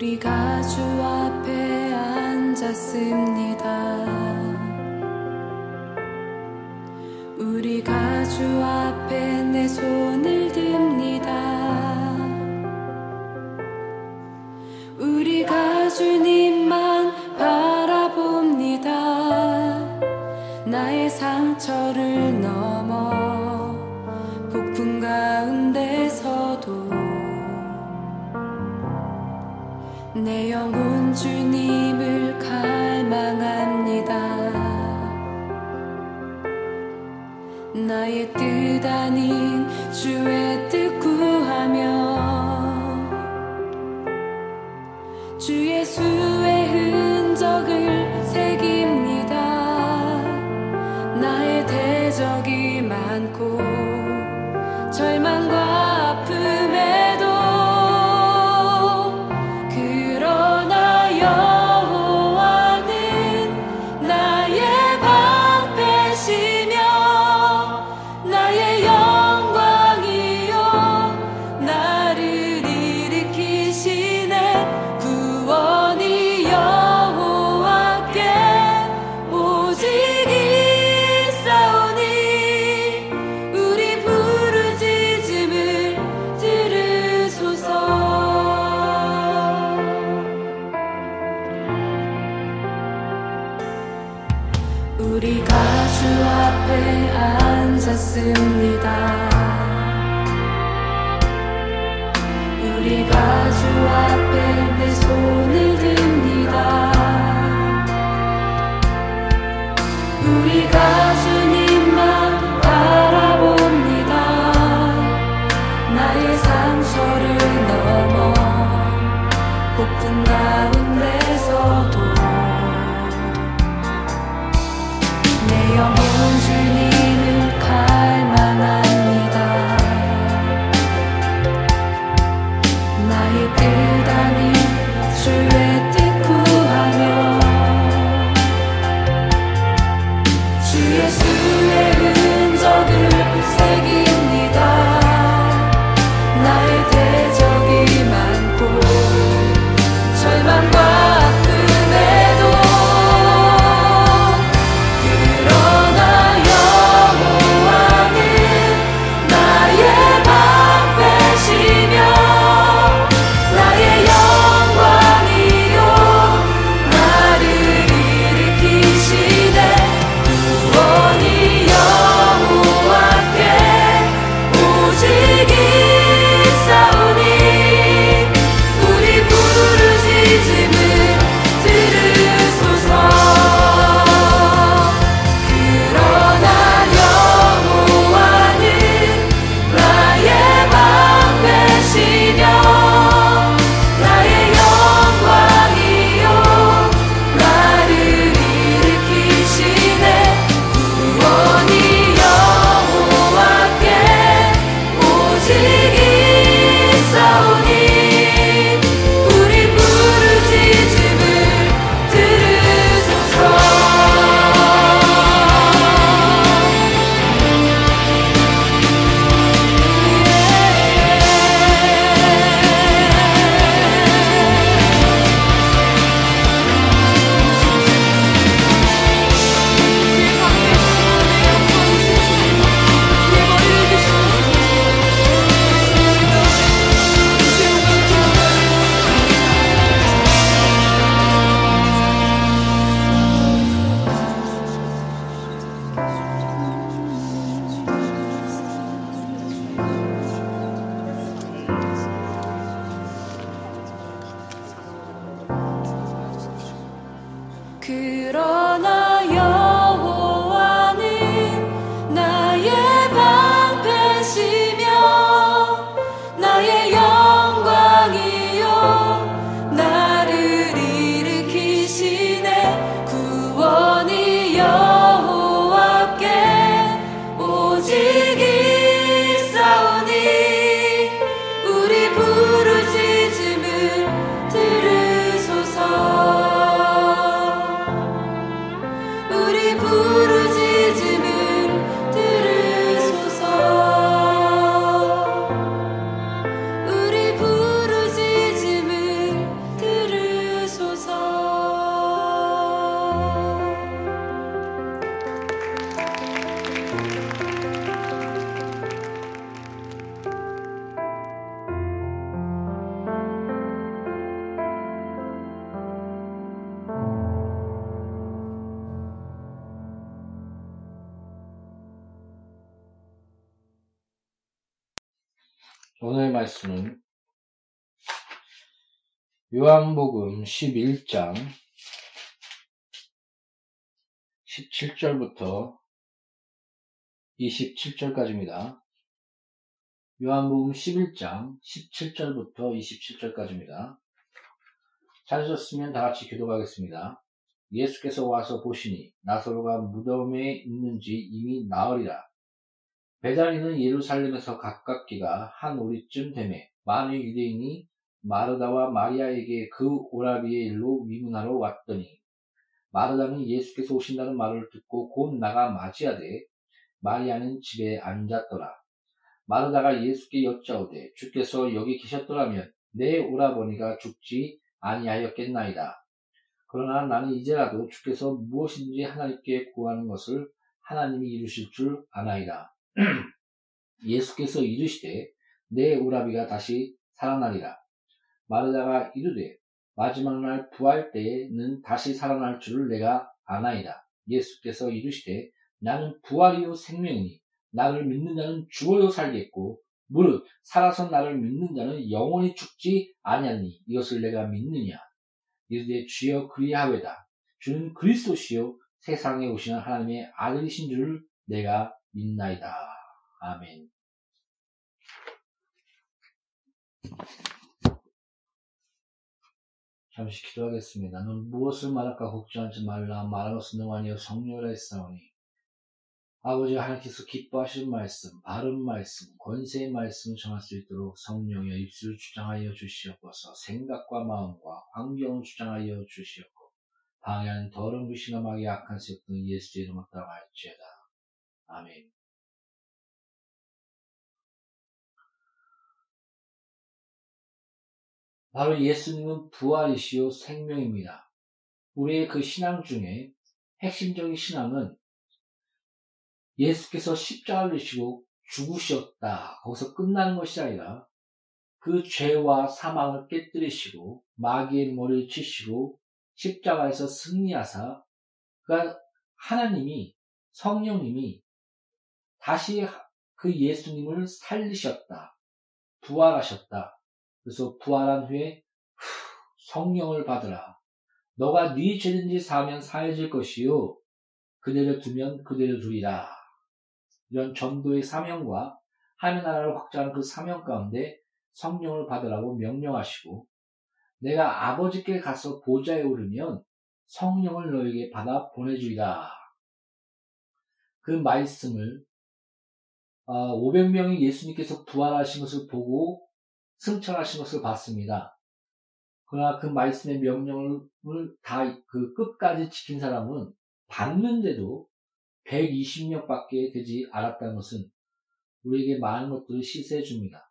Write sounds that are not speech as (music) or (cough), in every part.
우리 가주 앞에 앉았습니다. 우리 가주 앞에 내 손을 듭니다. 우리 가주님만 바라봅니다. 나의 상처를 흔적이 많고 절망과 말씀은 요한복음 11장 17절부터 27절까지입니다. 요한복음 11장 17절부터 27절까지입니다. 찾으셨으면 다 같이 기도하겠습니다. 예수께서 와서 보시니 나사로가 무덤에 있는지 이미 나으리라. 베다니는 예루살렘에서 가깝기가 한 오리쯤 되매 많은 유대인이 마르다와 마리아에게 그 오라비의 일로 위문하러 왔더니 마르다는 예수께서 오신다는 말을 듣고 곧 나가 맞이하되 마리아는 집에 앉았더라. 마르다가 예수께 여짜오되 주께서 여기 계셨더라면 내 오라버니가 죽지 아니하였겠나이다. 그러나 나는 이제라도 주께서 무엇인지 하나님께 구하는 것을 하나님이 이루실 줄 아나이다. (clears throat) 예수께서 이르시되 내 오라비가 다시 살아나리라. 마르다가 이르되 마지막 날 부활 때에는 다시 살아날 줄을 내가 아나이다. 예수께서 이르시되 나는 부활이요 생명이니 나를 믿는 자는 죽어도 살겠고 무릇 살아서 나를 믿는 자는 영원히 죽지 아니하니 이것을 내가 믿느냐 이르되 주여 그리하외다 주는 그리스도시요 세상에 오시는 하나님의 아들이신 줄을 내가 믿나이다. 아멘. 잠시 기도하겠습니다. 너는 무엇을 말할까 걱정하지 말라. 말할 것은 너아니여 성령이라 했사오니. 아버지 하나님께서 기뻐하시는 말씀, 바른 말씀, 권세의 말씀을 정할 수 있도록 성령의 입술을 주장하여 주시옵소서. 생각과 마음과 환경을 주장하여 주시옵고 방해하는 더러운 마귀 악한 세력 등 예수의 이름을 따라할지어다. 아멘 바로 예수님은 부활이시요 생명입니다. 우리의 그 신앙 중에 핵심적인 신앙은 예수께서 십자가를 지시고 죽으셨다. 거기서 끝나는 것이 아니라 그 죄와 사망을 깨뜨리시고 마귀의 머리를 치시고 십자가에서 승리하사 그러니까 하나님이 성령님이 다시 그 예수님을 살리셨다. 부활하셨다. 그래서 부활한 후에 성령을 받으라. 너가 네 죄든지 사면 사해질 것이요 그대로 두면 그대로 두리라. 이런 전도의 사명과 하나님 나라를 확장하는 그 사명 가운데 성령을 받으라고 명령하시고 내가 아버지께 가서 보좌에 오르면 성령을 너에게 받아 보내주리라. 그 말씀을 500명이 아, 예수님께서 부활하신 것을 보고 승천하신 것을 봤습니다. 그러나 그 말씀의 명령을 다 그 끝까지 지킨 사람은 봤는데도 120명밖에 되지 않았다는 것은 우리에게 많은 것들을 시사해 줍니다.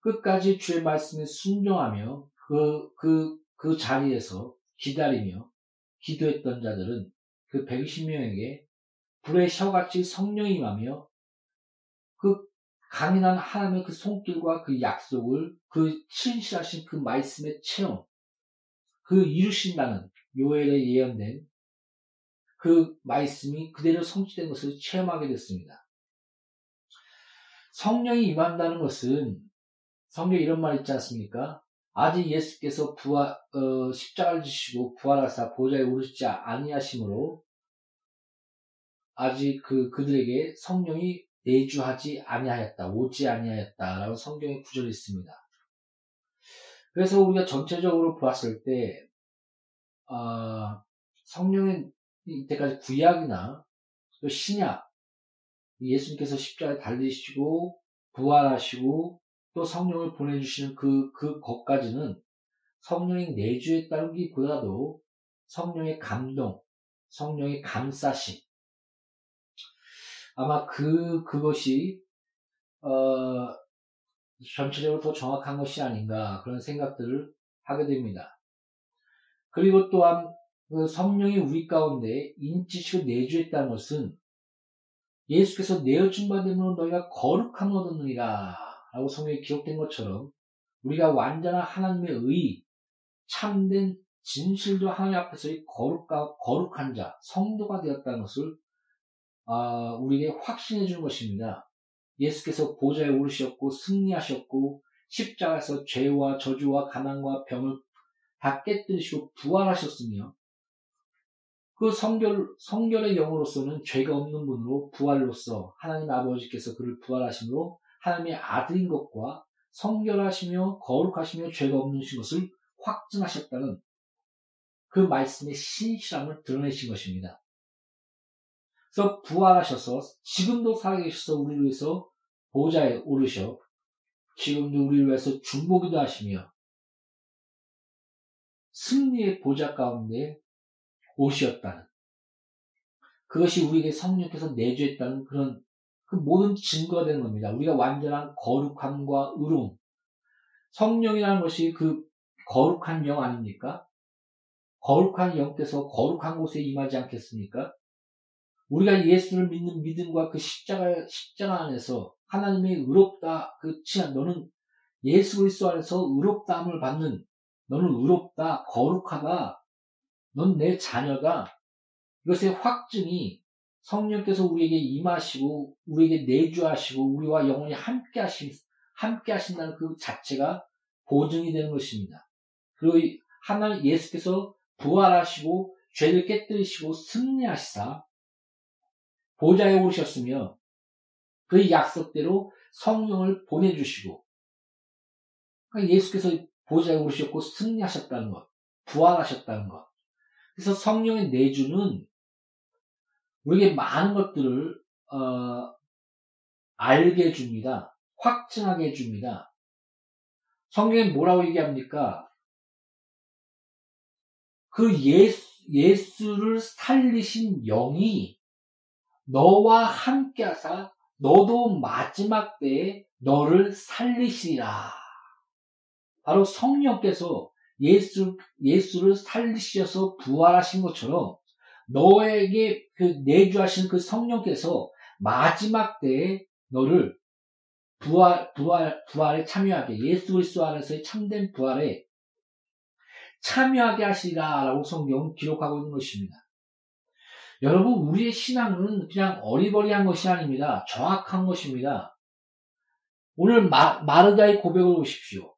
끝까지 주의 말씀에 순종하며 그, 그, 그 자리에서 기다리며 기도했던 자들은 그 120명에게 불의 혀같이 성령이 임하며 그 강인한 하나님의 그 손길과 그 약속을 그 신실하신 그 말씀의 체험, 그 이루신다는 요엘에 예언된 그 말씀이 그대로 성취된 것을 체험하게 됐습니다. 성령이 임한다는 것은 성경에 이런 말 있지 않습니까? 아직 예수께서 부활, 어, 십자가를 지시고 부활하사 보좌에 오르시지 아니하심으로 아직 그 그들에게 성령이 내주하지 아니하였다, 오지 아니하였다라고 성경에 구절이 있습니다. 그래서 우리가 전체적으로 보았을 때 어, 성령의 이때까지 구약이나 또 신약 예수님께서 십자가에 달리시고 부활하시고 또 성령을 보내주시는 그, 그 것까지는 성령의 내주에 따르기보다도 성령의 감동, 성령의 감싸심. 아마 그, 그것이, 어, 전체적으로 더 정확한 것이 아닌가 그런 생각들을 하게 됩니다. 그리고 또한 그 성령이 우리 가운데 인치시고 내주했다는 것은 예수께서 내어준 바 되면 너희가 거룩함을 얻었느니라 라고 성경에 기록된 것처럼 우리가 완전한 하나님의 의, 참된 진실도 하나님 앞에서의 거룩한 자, 성도가 되었다는 것을 아, 우리에게 확신해 주는 것입니다. 예수께서 보좌에 오르셨고 승리하셨고 십자가에서 죄와 저주와 가난과 병을 다 깨뜨리시고 부활하셨으며 그 성결, 성결의 영으로서는 죄가 없는 분으로 부활로서 하나님 아버지께서 그를 부활하심으로 하나님의 아들인 것과 성결하시며 거룩하시며 죄가 없는 것을 확증하셨다는 그 말씀의 신실함을 드러내신 것입니다. 그래서 부활하셔서 지금도 살아계셔서 우리를 위해서 보좌에 오르셔 지금도 우리를 위해서 중보기도 하시며 승리의 보좌 가운데 오시었다는 그것이 우리에게 성령께서 내주했다는 그런 그 모든 증거가 되는 겁니다. 우리가 완전한 거룩함과 의로움 성령이라는 것이 그 거룩한 영 아닙니까? 거룩한 영께서 거룩한 곳에 임하지 않겠습니까? 우리가 예수를 믿는 믿음과 그 십자가, 십자가 안에서 하나님의 의롭다, 그 치안, 너는 예수 그리스도 안에서 의롭다함을 받는, 너는 의롭다, 거룩하다, 넌 내 자녀다. 이것의 확증이 성령께서 우리에게 임하시고, 우리에게 내주하시고, 우리와 영원히 함께 하신, 함께 하신다는 그 자체가 보증이 되는 것입니다. 그리고 하나님 예수께서 부활하시고, 죄를 깨뜨리시고, 승리하시사, 보좌에 오르셨으며 그 약속대로 성령을 보내주시고 그러니까 예수께서 보좌에 오르셨고 승리하셨다는 것, 부활하셨다는 것. 그래서 성령의 내주는 우리에게 많은 것들을 어, 알게 해줍니다. 확증하게 해줍니다. 성경에 뭐라고 얘기합니까? 그 예수, 예수를 살리신 영이 너와 함께 하사 너도 마지막 때에 너를 살리시리라. 바로 성령께서 예수, 예수를 살리셔서 부활하신 것처럼 너에게 그 내주하신 그 성령께서 마지막 때에 너를 부활, 부활, 부활에 참여하게, 예수 그리스도 안에서의 참된 부활에 참여하게 하시리라 라고 성경은 기록하고 있는 것입니다. 여러분, 우리의 신앙은 그냥 어리버리한 것이 아닙니다. 정확한 것입니다. 오늘 마, 마르다의 고백을 보십시오.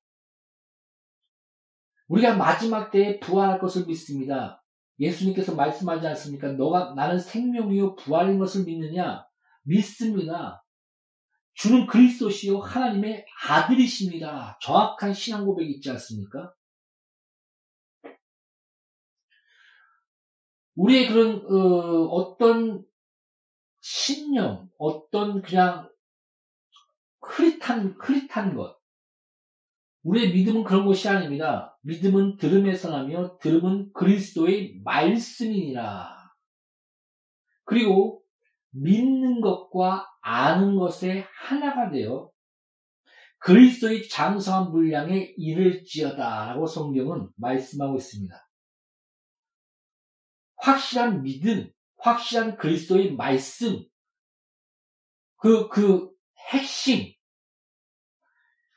우리가 마지막 때에 부활할 것을 믿습니다. 예수님께서 말씀하지 않습니까? 너가 나는 생명이요 부활인 것을 믿느냐? 믿습니다. 주는 그리스도시요 하나님의 아들이십니다. 정확한 신앙 고백이 있지 않습니까? 우리의 그런 어, 떤 신념, 어떤 그냥 흐릿한 흐릿한 것. 우리의 믿음은 그런 것이 아닙니다. 믿음은 들음에서 나며 들음은 그리스도의 말씀이니라. 그리고 믿는 것과 아는 것의 하나가 되어 그리스도의 장성한 분량에 이를지어다라고 성경은 말씀하고 있습니다. 확실한 믿음, 확실한 그리스도의 말씀, 그, 그 핵심,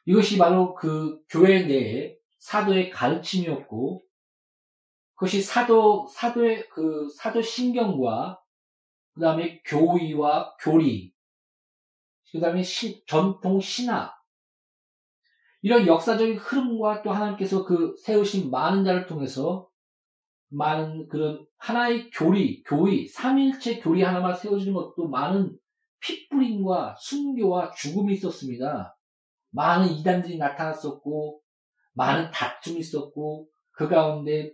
이것이 바로 그 교회 내에 사도의 가르침이었고, 그것이 사도, 사도의 그 사도 신경과, 그 다음에 교의와 교리, 그 다음에 전통 신학, 이런 역사적인 흐름과 또 하나님께서 그 세우신 많은 자를 통해서 많은 그런 하나의 교리, 교의, 삼일체 교리 하나만 세워지는 것도 많은 핏뿌림과 순교와 죽음이 있었습니다. 많은 이단들이 나타났었고, 많은 다툼이 있었고, 그 가운데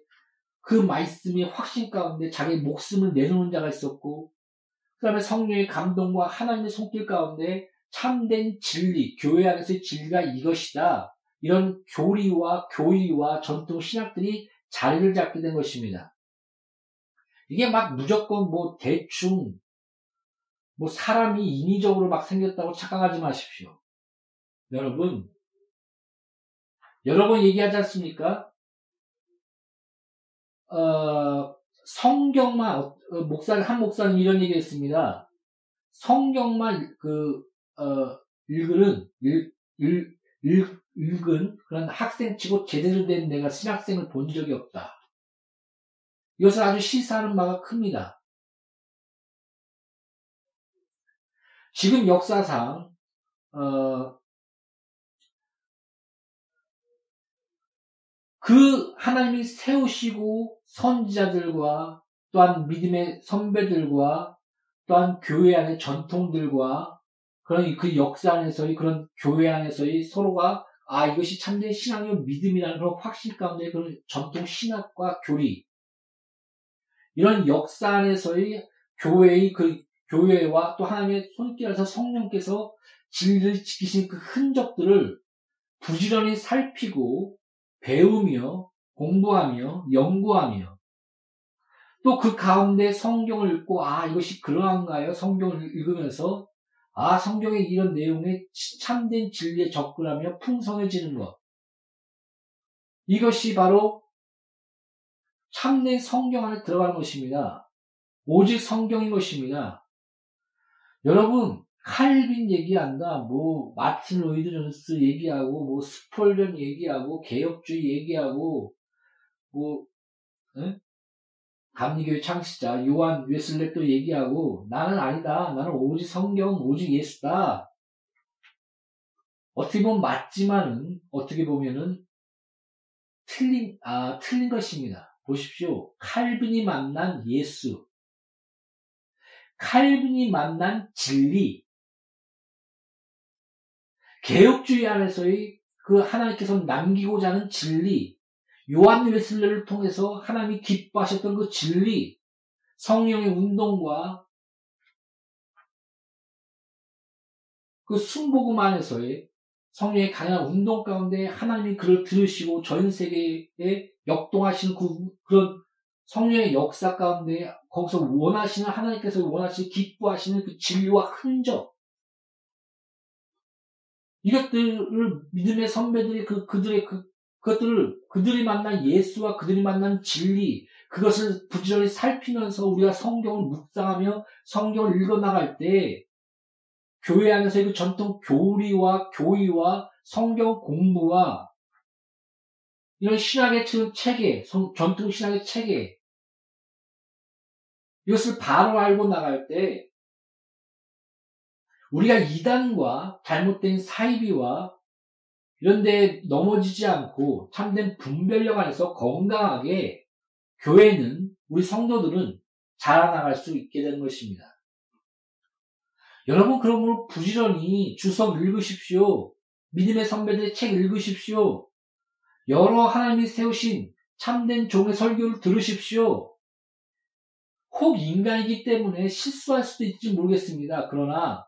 그 말씀의 확신 가운데 자기 목숨을 내놓는 자가 있었고, 그 다음에 성령의 감동과 하나님의 손길 가운데 참된 진리, 교회 안에서의 진리가 이것이다. 이런 교리와 교의와 전통 신학들이 자리를 잡게 된 것입니다. 이게 막 무조건 뭐 대충 뭐 사람이 인위적으로 막 생겼다고 착각하지 마십시오. 여러분, 여러 번 얘기하지 않습니까? 어, 성경만, 어, 목사, 한 목사는 이런 얘기 했습니다. 성경만, 그, 어, 읽은, 읽, 읽, 읽, 읽은 그런 학생치고 제대로 된 내가 신학생을 본 적이 없다. 이것을 아주 시사하는 바가 큽니다. 지금 역사상 어, 그 하나님이 세우시고 선지자들과 또한 믿음의 선배들과 또한 교회 안의 전통들과 그런 그 역사 안에서의 그런 교회 안에서의 서로가 아 이것이 참된 신앙의 믿음이라는 그런 확신 가운데 그런 전통 신학과 교리 이런 역사 안에서의 교회의 그 교회와 또 하나님의 손길에서 성령께서 진리를 지키신 그 흔적들을 부지런히 살피고 배우며 공부하며 연구하며 또 그 가운데 성경을 읽고 아 이것이 그러한가요? 성경을 읽으면서 아 성경의 이런 내용에 참된 진리에 접근하며 풍성해지는 것 이것이 바로 참된 성경 안에 들어가는 것입니다. 오직 성경인 것입니다. 여러분 칼빈 얘기한다, 뭐 마틴 로이드 존스 얘기하고, 뭐 스폴전 얘기하고, 개혁주의 얘기하고, 뭐 응? 감리교회 창시자 요한 웨슬렛도 얘기하고 나는 아니다. 나는 오직 성경, 오직 예수다. 어떻게 보면 맞지만은 어떻게 보면은 틀린 아 틀린 것입니다. 보십시오. 칼빈이 만난 예수, 칼빈이 만난 진리, 개혁주의 안에서의 그 하나님께서 남기고자 하는 진리, 요한 웨슬레를 통해서 하나님이 기뻐하셨던 그 진리, 성령의 운동과 그 순복음 안에서의 성령의 강한 운동 가운데 하나님이 그를 들으시고 전 세계에 역동하시는 그, 그런 성령의 역사 가운데 거기서 원하시는 하나님께서 원하시는 기뻐하시는 그 진리와 흔적. 이것들을 믿음의 선배들이 그 그들의 그 그것들을 그들이 만난 예수와 그들이 만난 진리 그것을 부지런히 살피면서 우리가 성경을 묵상하며 성경을 읽어 나갈 때 교회 안에서의 그 전통 교리와 교의와 성경 공부와 이런 신학의 체계, 전통 신학의 체계 이것을 바로 알고 나갈 때 우리가 이단과 잘못된 사이비와 이런 데 넘어지지 않고 참된 분별력 안에서 건강하게 교회는 우리 성도들은 자라나갈 수 있게 되는 것입니다. 여러분 그러므로 부지런히 주석 읽으십시오. 믿음의 선배들의 책 읽으십시오. 여러 하나님이 세우신 참된 종의 설교를 들으십시오. 혹 인간이기 때문에 실수할 수도 있을지 모르겠습니다. 그러나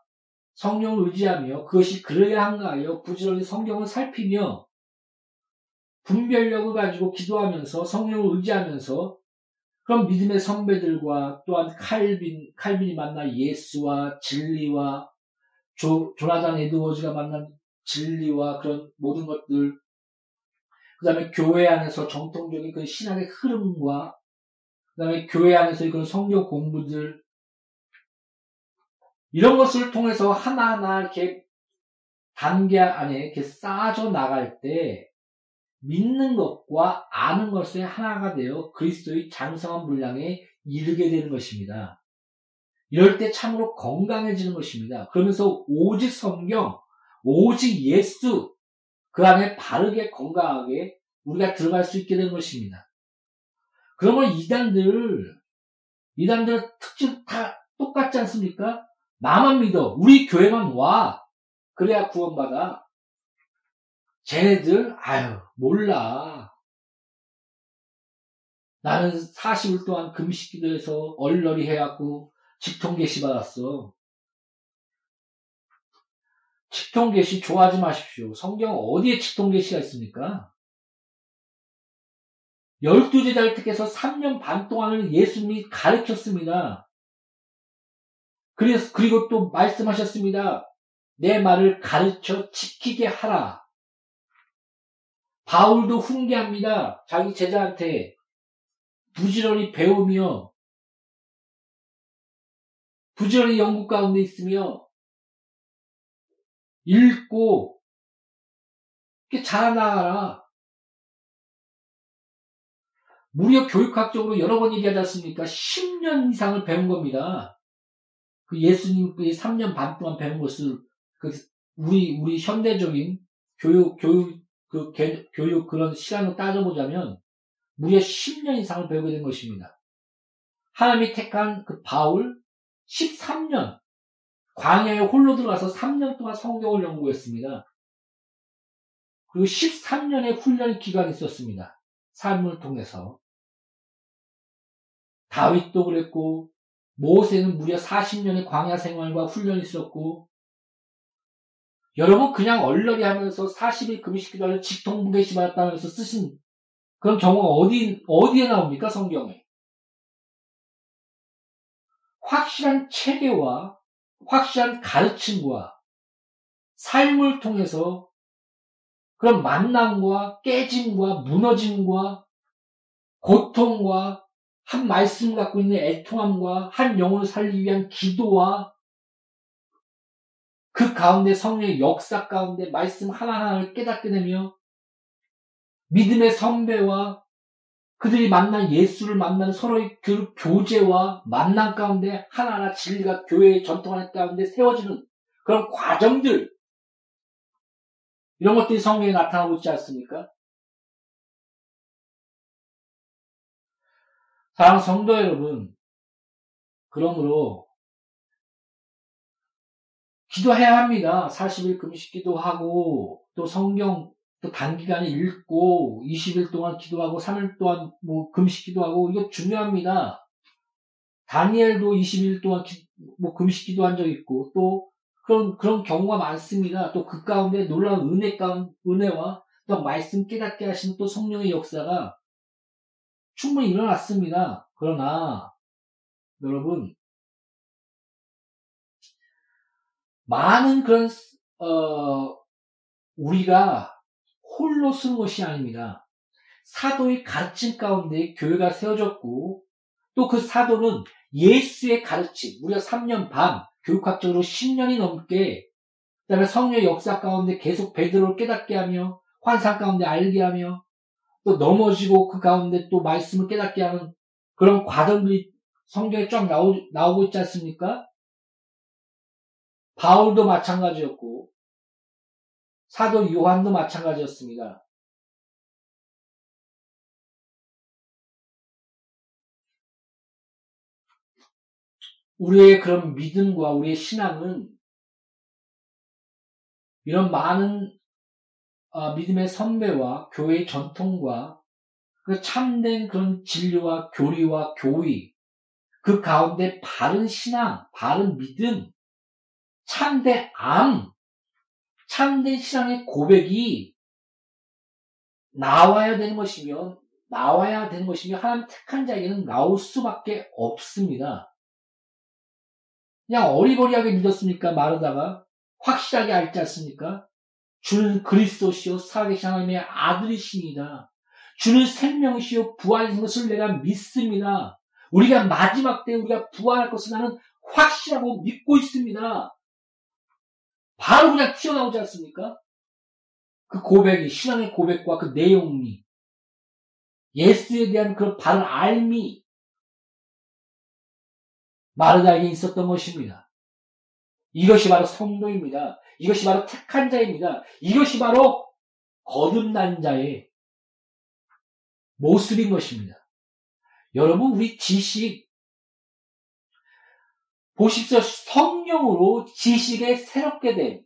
성령을 의지하며 그것이 그러야 한가 하여 부지런히 성경을 살피며 분별력을 가지고 기도하면서 성령을 의지하면서 그럼 믿음의 선배들과 또한 칼빈, 칼빈이 만난 예수와 진리와 조, 조나단 에드워즈가 만난 진리와 그런 모든 것들 그 다음에 교회 안에서 정통적인 그 신앙의 흐름과 그 다음에 교회 안에서의 그런 성경 공부들 이런 것을 통해서 하나하나 이렇게 단계 안에 이렇게 쌓아져 나갈 때 믿는 것과 아는 것의 하나가 되어 그리스도의 장성한 분량에 이르게 되는 것입니다. 이럴 때 참으로 건강해지는 것입니다. 그러면서 오직 성경, 오직 예수, 그 안에 바르게 건강하게 우리가 들어갈 수 있게 되는 것입니다. 그러면 이단들, 이단들 특징 다 똑같지 않습니까? 나만 믿어. 우리 교회만 와. 그래야 구원받아. 쟤네들, 아유, 몰라. 나는 40일 동안 금식 기도해서 얼얼이 해갖고 직통 계시 받았어. 직통 계시 좋아하지 마십시오. 성경 어디에 직통 계시가 있습니까? 열두 제자를 택해서 3년 반 동안을 예수님이 가르쳤습니다. 그래서, 그리고 또 말씀하셨습니다. 내 말을 가르쳐 지키게 하라. 바울도 훈계합니다. 자기 제자한테 부지런히 배우며 부지런히 영국 가운데 있으며 읽고 이렇게 자라나가라. 무려 교육학적으로 여러 번 얘기하지 않습니까? 10년 이상을 배운 겁니다. 그 예수님의 3년 반 동안 배운 것을 그 우리, 우리 현대적인 교육, 교육, 그, 개, 교육 그런 시간을 따져보자면 무려 10년 이상을 배우게 된 것입니다. 하나님이 택한 그 바울 13년 광야에 홀로 들어가서 3년 동안 성경을 연구했습니다. 그리고 13년의 훈련 기간이 있었습니다. 삶을 통해서. 다윗도 그랬고, 모세는 무려 40년의 광야 생활과 훈련이 있었고, 여러분 그냥 얼렁이 하면서 40일 금식 기도 하는 직통분계시 받았다면서 쓰신 그런 경우가 어디, 어디에 나옵니까? 성경에. 확실한 체계와 확실한 가르침과 삶을 통해서 그런 만남과 깨짐과 무너짐과 고통과 한 말씀 갖고 있는 애통함과 한 영혼을 살리기 위한 기도와 그 가운데 성령의 역사 가운데 말씀 하나하나를 깨닫게 되며 믿음의 선배와 그들이 만난 예수를 만나는 서로의 그 교제와 만남 가운데 하나하나 진리가 교회의 전통하는 가운데 세워지는 그런 과정들 이런 것들이 성경에 나타나고 있지 않습니까? 사랑 성도 여러분, 그러므로 기도해야 합니다. 40일 금식 기도하고 또 성경 또 단기간에 읽고 20일 동안 기도하고 3일 동안 뭐 금식 기도하고 이거 중요합니다. 다니엘도 20일 동안 기, 뭐 금식 기도한 적 있고 또 그런 그런 경우가 많습니다. 또 그 가운데 놀라운 은혜 가운 은혜와 또 말씀 깨닫게 하시는 또 성령의 역사가 충분히 일어났습니다. 그러나 여러분 많은 그런 어 우리가 홀로 쓴 것이 아닙니다. 사도의 가르침 가운데 교회가 세워졌고 또 그 사도는 예수의 가르침, 무려 3년 반, 교육학적으로 10년이 넘게 그다음에 성령의 역사 가운데 계속 베드로를 깨닫게 하며 환상 가운데 알게 하며 또 넘어지고 그 가운데 또 말씀을 깨닫게 하는 그런 과정들이 성경에 쫙 나오, 나오고 있지 않습니까? 바울도 마찬가지였고 사도 요한도 마찬가지였습니다. 우리의 그런 믿음과 우리의 신앙은 이런 많은 어, 믿음의 선배와 교회의 전통과 그 참된 그런 진리와 교리와 교의, 그 가운데 바른 신앙, 바른 믿음, 참된 암, 참된 신앙의 고백이 나와야 되는 것이면 나와야 되는 것이며 하나님 택한 자에게는 나올 수밖에 없습니다. 그냥 어리버리하게 믿었습니까? 마르다가 확실하게 알지 않습니까? 주는 그리스도시요 살아계신 하나님의 아들이십니다. 주는 생명이시요 부활하신 것을 내가 믿습니다. 우리가 마지막 때 우리가 부활할 것을 나는 확실하고 믿고 있습니다. 바로 그냥 튀어나오지 않습니까? 그 고백이, 신앙의 고백과 그 내용이, 예수에 대한 그 바른 알미, 마르다에게 있었던 것입니다. 이것이 바로 성도입니다. 이것이 바로 택한 자입니다. 이것이 바로 거듭난 자의 모습인 것입니다. 여러분, 우리 지식, 보십시오. 성령으로 지식에 새롭게 된,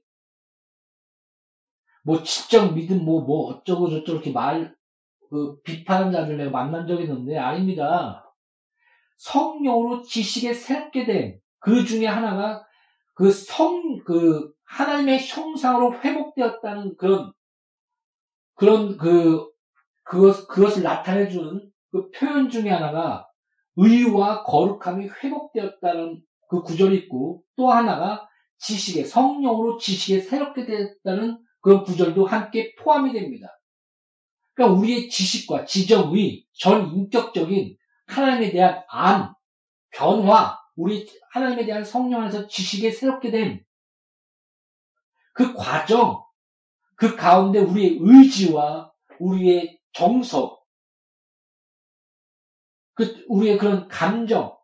뭐, 지적 믿음, 뭐, 뭐, 어쩌고 저쩌고 이렇게 말, 그, 비판하는 자들 내가 만난 적이 있는데, 아닙니다. 성령으로 지식에 새롭게 된, 그 중에 하나가 그 성, 그, 하나님의 형상으로 회복되었다는 그런, 그런 그, 그것, 그것을 나타내주는 그 표현 중에 하나가 의와 거룩함이 회복되었다는 그 구절이 있고 또 하나가 지식의 성령으로 지식에 새롭게 되었다는 그런 구절도 함께 포함이 됩니다. 그러니까 우리의 지식과 지정의 전 인격적인 하나님에 대한 안, 변화, 우리 하나님에 대한 성령 안에서 지식에 새롭게 된 그 과정, 그 가운데 우리의 의지와 우리의 정서, 그 우리의 그런 감정,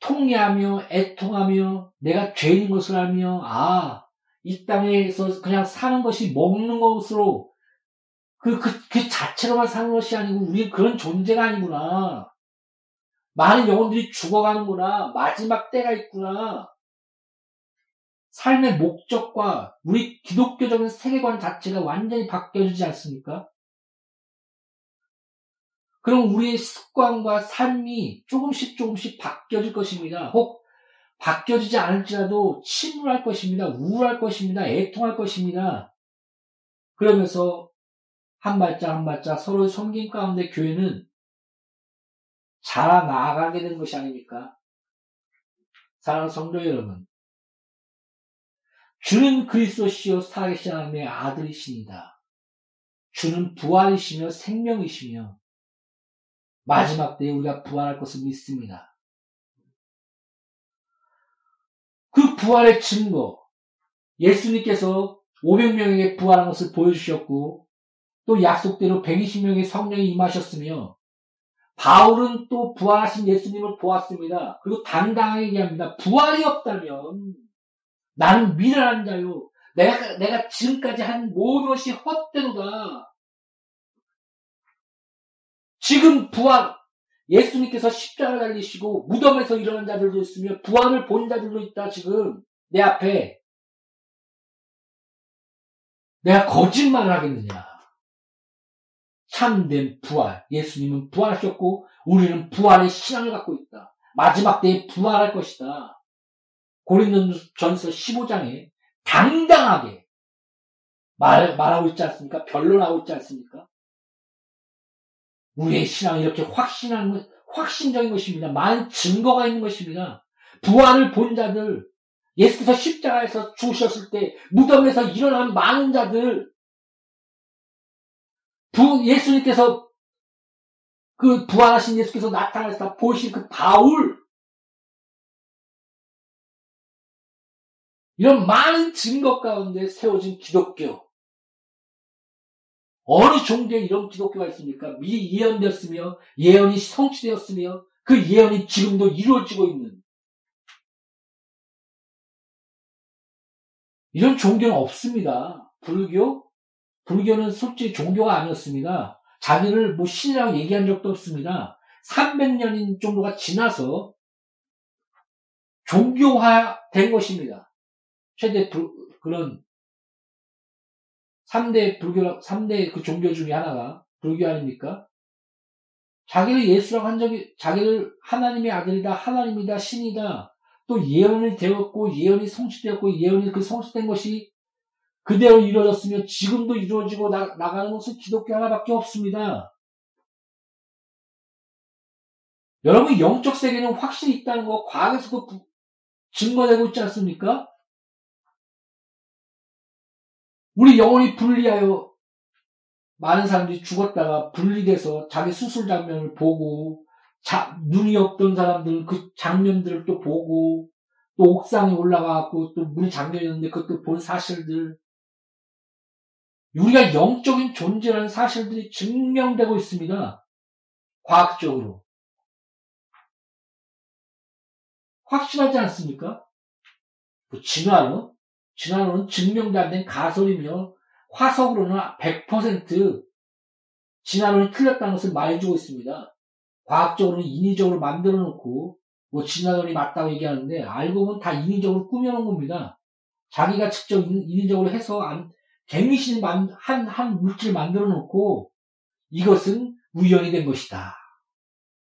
통해하며 애통하며 내가 죄인 것을 알며 아 이 땅에서 그냥 사는 것이 먹는 것으로 그, 그, 그 자체로만 사는 것이 아니고 우리 그런 존재가 아니구나. 많은 영혼들이 죽어가는구나. 마지막 때가 있구나. 삶의 목적과 우리 기독교적인 세계관 자체가 완전히 바뀌어지지 않습니까? 그럼 우리의 습관과 삶이 조금씩 조금씩 바뀌어질 것입니다. 혹 바뀌어지지 않을지라도 침울할 것입니다. 우울할 것입니다. 애통할 것입니다. 그러면서 한 발짝 한 발짝 서로의 섬김 가운데 교회는 자라나가게 된 것이 아닙니까? 사랑하는 성도 여러분, 주는 그리스도시요 살아계신 하나님의 아들이십니다. 주는 부활이시며 생명이시며 마지막 때에 우리가 부활할 것을 믿습니다. 그 부활의 증거, 예수님께서 500명에게 부활한 것을 보여주셨고, 또 약속대로 120명의 성령이 임하셨으며, 바울은 또 부활하신 예수님을 보았습니다. 그리고 당당하게 얘기합니다. 부활이 없다면 나는 미련한 자요. 내가, 내가 지금까지 한 모든 것이 헛되로다. 지금 부활, 예수님께서 십자가를 달리시고 무덤에서 일어난 자들도 있으며 부활을 본 자들도 있다, 지금. 내 앞에. 내가 거짓말을 하겠느냐. 참된 부활. 예수님은 부활하셨고 우리는 부활의 신앙을 갖고 있다. 마지막 때에 부활할 것이다. 고린도전서 15장에 당당하게 말, 말하고 있지 않습니까? 변론하고 있지 않습니까? 우리의 신앙이 이렇게 확신한, 확신적인 것입니다. 많은 증거가 있는 것입니다. 부활을 본 자들, 예수께서 십자가에서 죽으셨을 때 무덤에서 일어난 많은 자들, 부, 예수님께서 그 부활하신 예수께서 나타나서 보신 그 바울, 이런 많은 증거 가운데 세워진 기독교. 어느 종교에 이런 기독교가 있습니까? 미리 예언되었으며 예언이 성취되었으며 그 예언이 지금도 이루어지고 있는 이런 종교는 없습니다. 불교? 불교는 솔직히 종교가 아니었습니다. 자기를 뭐 신이라고 얘기한 적도 없습니다. 300년 정도가 지나서 종교화된 것입니다. 최대 불, 그런 3대 불교, 3대 그 종교 중에 하나가 불교 아닙니까? 자기를 예수라고 한 적이, 자기를 하나님의 아들이다, 하나님이다, 신이다, 또 예언이 되었고, 예언이 성취되었고, 예언이 그 성취된 것이 그대로 이루어졌으며, 지금도 이루어지고 나, 나가는 것은 기독교 하나밖에 없습니다. 여러분, 영적 세계는 확실히 있다는 거 과학에서도 증거되고 있지 않습니까? 우리 영혼이 분리하여 많은 사람들이 죽었다가 분리돼서 자기 수술 장면을 보고 자, 눈이 없던 사람들 그 장면들을 또 보고 또 옥상에 올라가고 또물 장면이었는데 그것도 본 사실들 우리가 영적인 존재라는 사실들이 증명되고 있습니다. 과학적으로. 확실하지 않습니까? 그 진화론? 진화론은 증명도 안 된 가설이며 화석으로는 100% 진화론이 틀렸다는 것을 말해주고 있습니다. 과학적으로는 인위적으로 만들어 놓고 뭐 진화론이 맞다고 얘기하는데 알고 보면 다 인위적으로 꾸며놓은 겁니다. 자기가 직접 인위적으로 해서 갱미신 한, 한 물질을 만들어 놓고 이것은 우연이 된 것이다.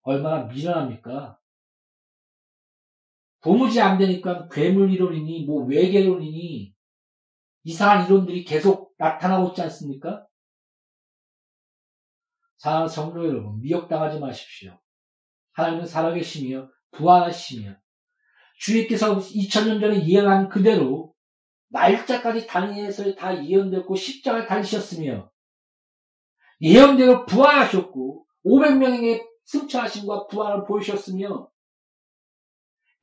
얼마나 미련합니까? 도무지 안 되니까 괴물 이론이니 뭐 외계론이니 이상한 이론들이 계속 나타나고 있지 않습니까? 사랑하는 성도 여러분 미혹당하지 마십시오. 하나님은 살아계시며 부활하시며 주님께서 2000년 전에 예언한 그대로 날짜까지 단위에서 다 예언되었고 십자가에 달리셨으며 예언대로 부활하셨고 500명에게 승천하신과 부활을 보이셨으며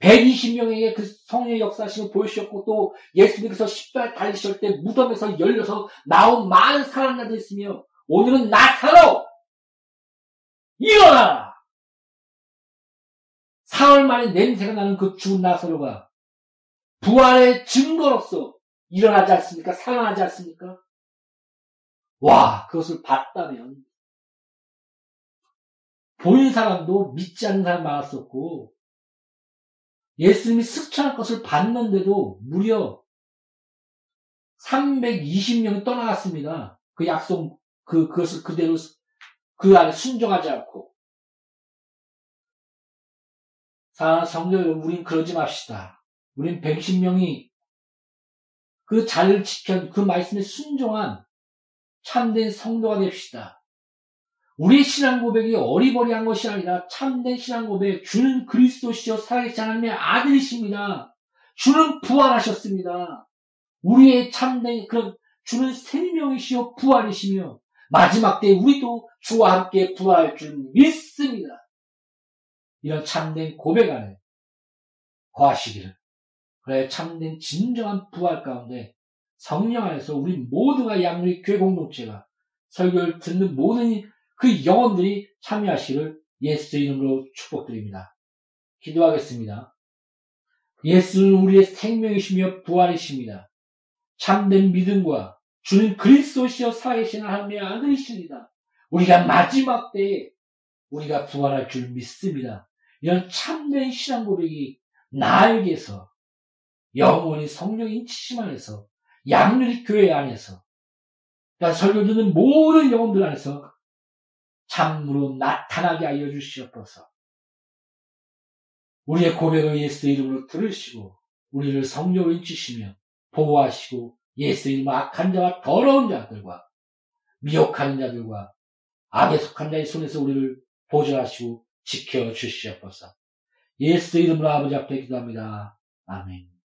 120명에게 그 성령의 역사심을 보여주셨고 또 예수님께서 십자가에 달리실 때 무덤에서 열려서 나온 많은 사람들이 있으며 오늘은 나사로 일어나 사흘 만에 냄새가 나는 그 죽은 나사로가 부활의 증거로서 일어나지 않습니까? 살아나지 않습니까? 와, 그것을 봤다면, 보인 사람도 믿지 않는 사람 많았었고, 예수님이 승천할 것을 봤는데도 무려 320명이 떠나갔습니다. 그 약속, 그, 그것을 그대로 그 안에 순종하지 않고. 사랑하는 성도 여러분, 우린 그러지 맙시다. 우린 110명이 그 자리를 지켜, 그 말씀에 순종한 참된 성도가 됩시다. 우리의 신앙 고백이 어리버리한 것이 아니라 참된 신앙 고백, 주는 그리스도시요 살아계신 하나님의 아들이십니다. 주는 부활하셨습니다. 우리의 참된 그런 주는 생명이시요 부활이시며 마지막 때 우리도 주와 함께 부활할 줄 믿습니다. 이런 참된 고백 안에 거하시기를. 참된 진정한 부활 가운데 성령 안에서 우리 모두가 양리 교회 공동체가 설교를 듣는 모든 그 영혼들이 참여하시기를 예수 이름으로 축복드립니다. 기도하겠습니다. 예수는 우리의 생명이시며 부활이십니다. 참된 믿음과 주는 그리스도시여 살아계신 하나님의 아들이십니다. 우리가 마지막 때에 우리가 부활할 줄 믿습니다. 이런 참된 신앙 고백이 나에게서 영원히 성령 인치심 안에서 양률 교회 안에서 그러니까 설교 듣는 모든 영혼들 안에서 참으로 나타나게 하여 주시옵소서. 우리의 고백을 예수 이름으로 들으시고 우리를 성령으로 인치시며 보호하시고 예수 이름 악한 자와 더러운 자들과 미혹하는 자들과 악에 속한 자의 손에서 우리를 보존하시고 지켜 주시옵소서. 예수 이름으로 아버지 앞에 기도합니다. 아멘.